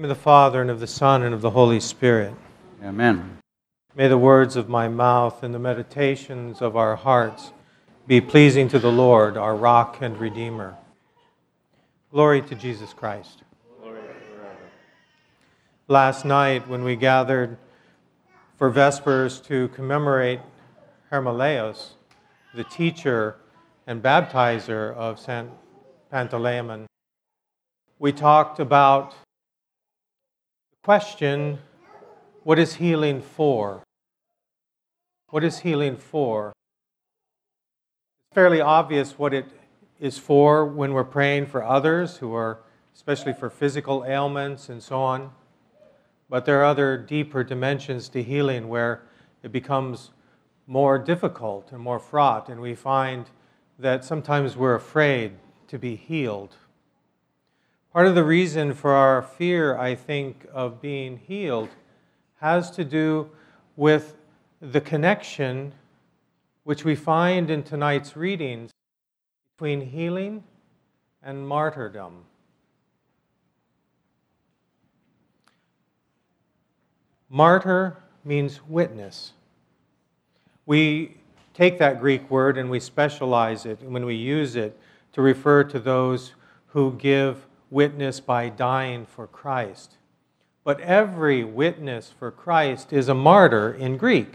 of the Father, and of the Son, and of the Holy Spirit. Amen. May the words of my mouth and the meditations of our hearts be pleasing to the Lord, our rock and redeemer. Glory to Jesus Christ. Glory forever. Last night, when we gathered for Vespers to commemorate Hermolaus, the teacher and baptizer of St. Pantaleon, we talked about question what is healing for? What is healing for? It's fairly obvious what it is for when we're praying for others who are, especially for physical ailments and so on. But there are other deeper dimensions to healing where it becomes more difficult and more fraught, and we find that sometimes we're afraid to be healed Part of the reason for our fear, I think, of being healed has to do with the connection which we find in tonight's readings between healing and martyrdom. Martyr means witness. We take that Greek word and we specialize it when we use it to refer to those who give witness by dying for Christ. But every witness for Christ is a martyr in Greek.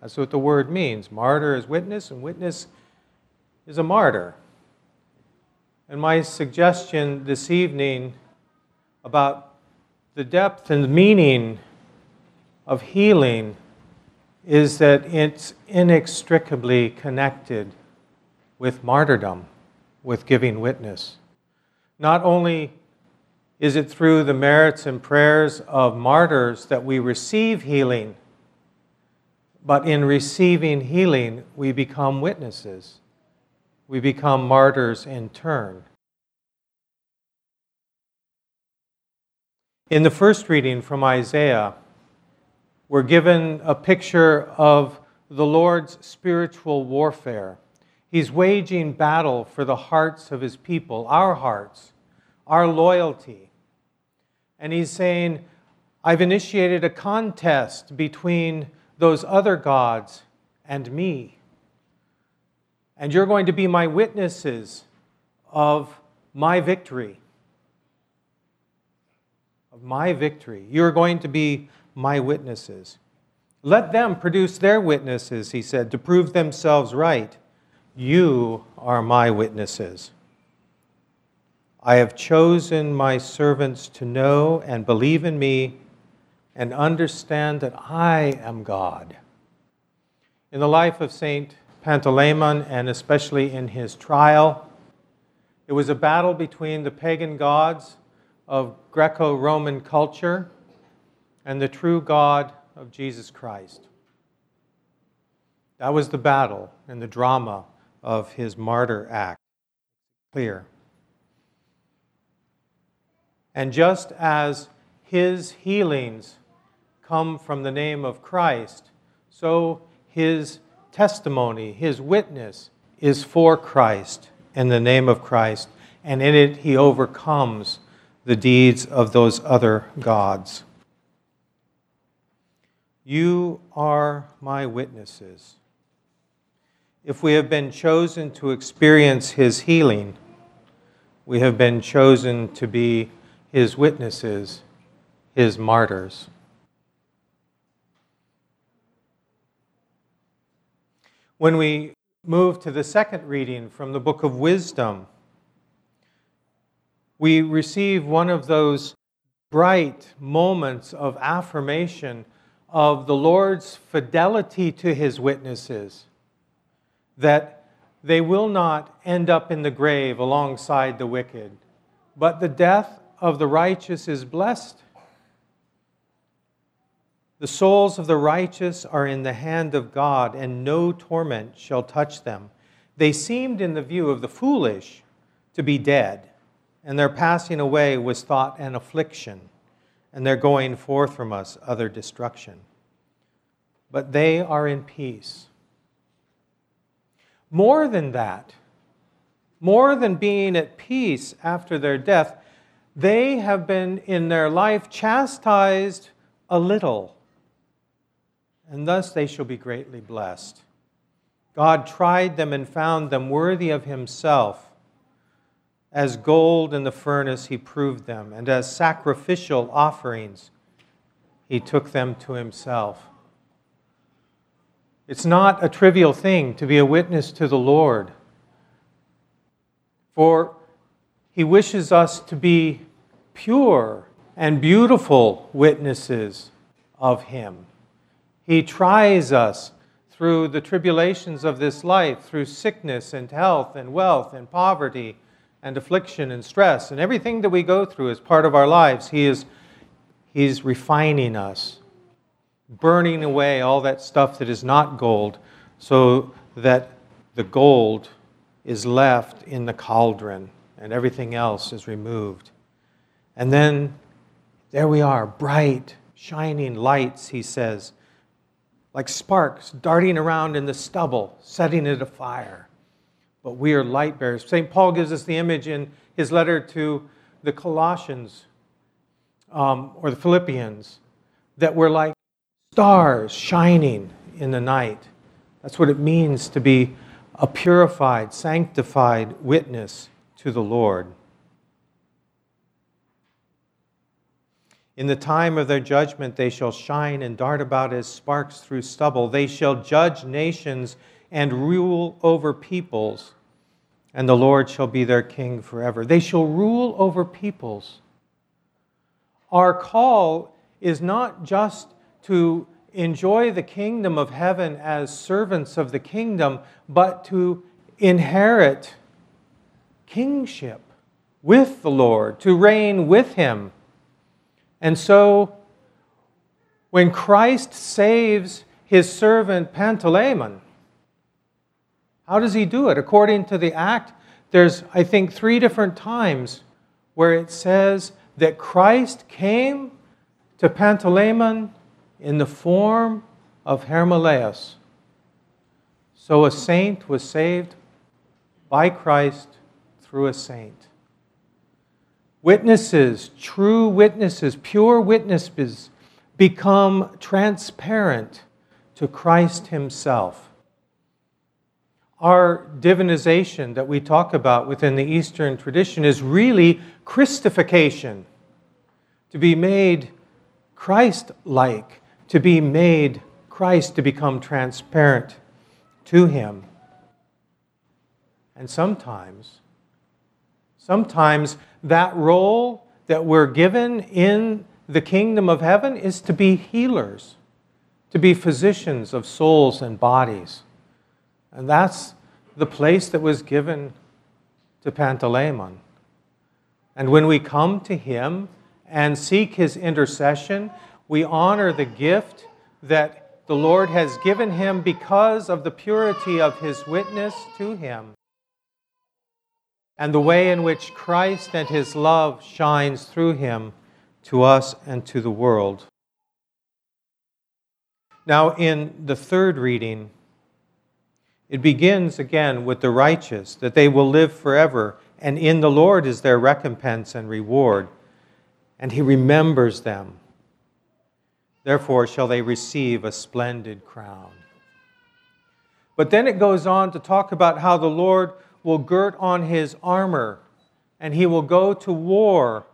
That's what the word means. Martyr is witness, and witness is a martyr. And my suggestion this evening about the depth and meaning of healing is that it's inextricably connected with martyrdom, with giving witness. Not only is it through the merits and prayers of martyrs that we receive healing, but in receiving healing, we become witnesses. We become martyrs in turn. In the first reading from Isaiah, we're given a picture of the Lord's spiritual warfare. He's waging battle for the hearts of his people, our hearts our loyalty. And he's saying, I've initiated a contest between those other gods and me. And you're going to be my witnesses of my victory. Of my victory. You're going to be my witnesses. Let them produce their witnesses, he said, to prove themselves right. You are my witnesses. I have chosen my servants to know and believe in me and understand that I am God. In the life of Saint Pantaleon, and especially in his trial, it was a battle between the pagan gods of Greco Roman culture and the true God of Jesus Christ. That was the battle and the drama of his martyr act. Clear. And just as his healings come from the name of Christ, so his testimony, his witness, is for Christ in the name of Christ, and in it he overcomes the deeds of those other gods. You are my witnesses. If we have been chosen to experience his healing, we have been chosen to be his witnesses, his martyrs. When we move to the second reading from the book of Wisdom, we receive one of those bright moments of affirmation of the Lord's fidelity to his witnesses, that they will not end up in the grave alongside the wicked, but the death of the righteous is blessed. The souls of the righteous are in the hand of God, and no torment shall touch them. They seemed, in the view of the foolish, to be dead, and their passing away was thought an affliction, and their going forth from us other destruction. But they are in peace. More than that, more than being at peace after their death, They have been in their life chastised a little, and thus they shall be greatly blessed. God tried them and found them worthy of Himself. As gold in the furnace, He proved them, and as sacrificial offerings, He took them to Himself. It's not a trivial thing to be a witness to the Lord, for He wishes us to be pure and beautiful witnesses of Him. He tries us through the tribulations of this life, through sickness and health and wealth and poverty and affliction and stress and everything that we go through as part of our lives. He is He's refining us, burning away all that stuff that is not gold so that the gold is left in the cauldron and everything else is removed. And then there we are, bright, shining lights, he says, like sparks darting around in the stubble, setting it afire. But we are light bearers. St. Paul gives us the image in his letter to the Colossians um, or the Philippians that we're like stars shining in the night. That's what it means to be a purified, sanctified witness to the Lord. In the time of their judgment, they shall shine and dart about as sparks through stubble. They shall judge nations and rule over peoples, and the Lord shall be their king forever. They shall rule over peoples. Our call is not just to enjoy the kingdom of heaven as servants of the kingdom, but to inherit kingship with the Lord, to reign with him and so, when Christ saves his servant Pantaleon, how does he do it? According to the act, there's, I think, three different times where it says that Christ came to Pantaleon in the form of Hermolaus. So a saint was saved by Christ through a saint. Witnesses, true witnesses, pure witnesses, become transparent to Christ Himself. Our divinization that we talk about within the Eastern tradition is really Christification, to be made Christ like, to be made Christ to become transparent to Him. And sometimes, sometimes that role that we're given in the kingdom of heaven is to be healers, to be physicians of souls and bodies. And that's the place that was given to Pantaleon. And when we come to him and seek his intercession, we honor the gift that the Lord has given him because of the purity of his witness to him and the way in which Christ and his love shines through him to us and to the world. Now, in the third reading, it begins again with the righteous, that they will live forever, and in the Lord is their recompense and reward, and he remembers them. Therefore, shall they receive a splendid crown. But then it goes on to talk about how the Lord will girt on his armor and he will go to war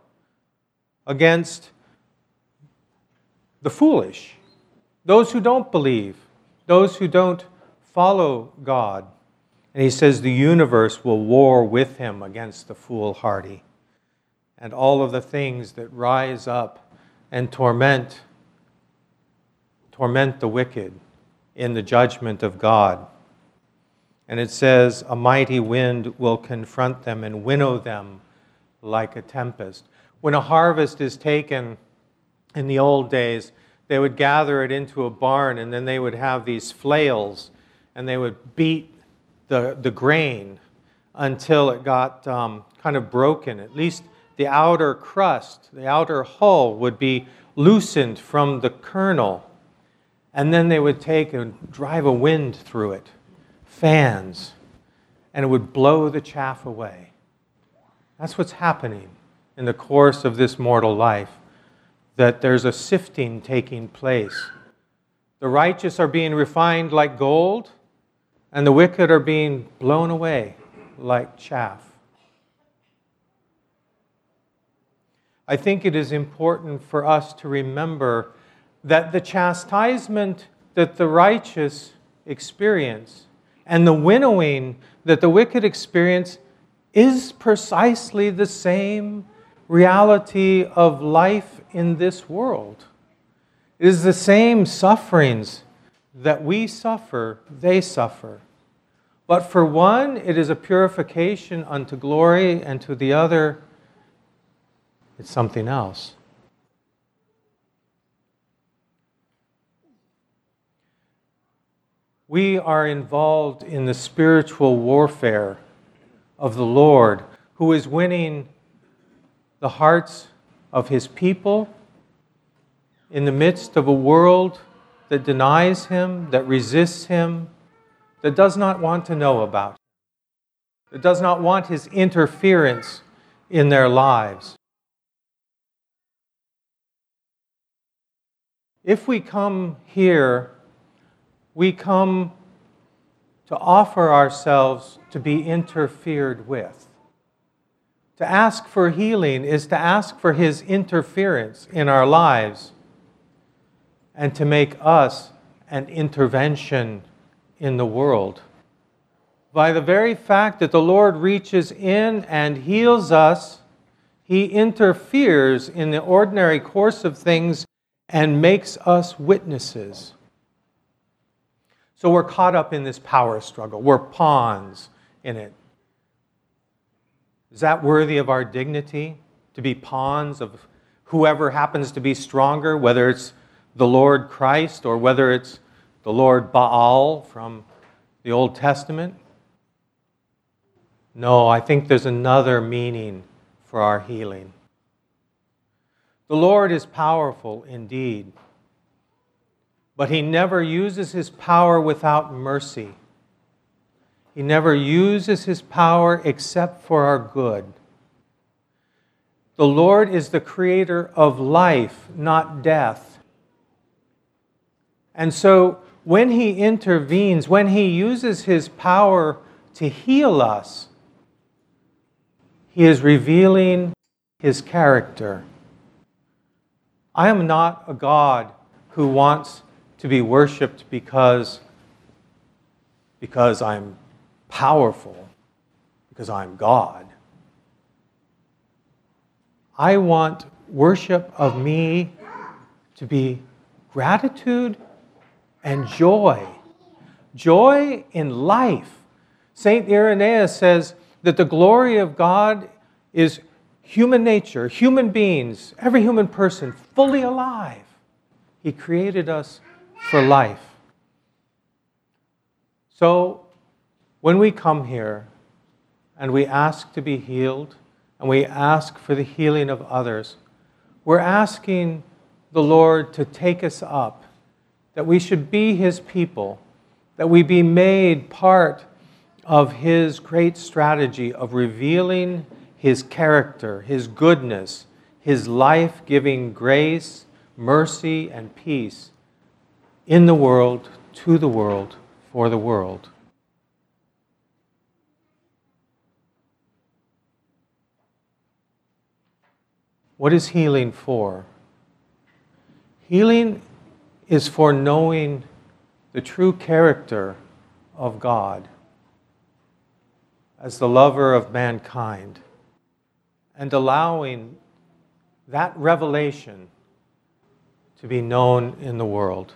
against the foolish, those who don't believe, those who don't follow God. And he says the universe will war with him against the foolhardy and all of the things that rise up and torment torment the wicked in the judgment of God. And it says, A mighty wind will confront them and winnow them like a tempest. When a harvest is taken in the old days, they would gather it into a barn and then they would have these flails and they would beat the, the grain until it got um, kind of broken. At least the outer crust, the outer hull would be loosened from the kernel. And then they would take and drive a wind through it fans and it would blow the chaff away. That's what's happening in the course of this mortal life that there's a sifting taking place. The righteous are being refined like gold, and the wicked are being blown away like chaff. I think it is important for us to remember that the chastisement that the righteous experience and the winnowing that the wicked experience is precisely the same reality of life in this world. It is the same sufferings that we suffer, they suffer. But for one, it is a purification unto glory, and to the other, it's something else. We are involved in the spiritual warfare of the Lord, who is winning the hearts of his people in the midst of a world that denies him, that resists him, that does not want to know about him, that does not want his interference in their lives. If we come here, we come to offer ourselves to be interfered with. To ask for healing is to ask for His interference in our lives and to make us an intervention in the world. By the very fact that the Lord reaches in and heals us, He interferes in the ordinary course of things and makes us witnesses. So we're caught up in this power struggle. We're pawns in it. Is that worthy of our dignity to be pawns of whoever happens to be stronger, whether it's the Lord Christ or whether it's the Lord Baal from the Old Testament? No, I think there's another meaning for our healing. The Lord is powerful indeed, but He never uses His power without mercy. He never uses His power except for our good. The Lord is the creator of life, not death. And so when He intervenes, when He uses His power to heal us, He is revealing His character. I am not a God who wants to be worshiped because, because I'm powerful, because I'm God. I want worship of me to be gratitude and joy. Joy in life. St. Irenaeus says that the glory of God is human nature, human beings, every human person fully alive. He created us for life. So when we come here and we ask to be healed and we ask for the healing of others, we're asking the Lord to take us up that we should be his people, that we be made part of his great strategy of revealing his character, his goodness, his life giving grace, mercy, and peace in the world, to the world, for the world. What is healing for? Healing is for knowing the true character of God as the lover of mankind and allowing that revelation to be known in the world.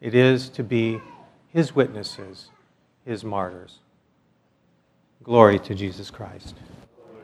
It is to be his witnesses, his martyrs. Glory to Jesus Christ.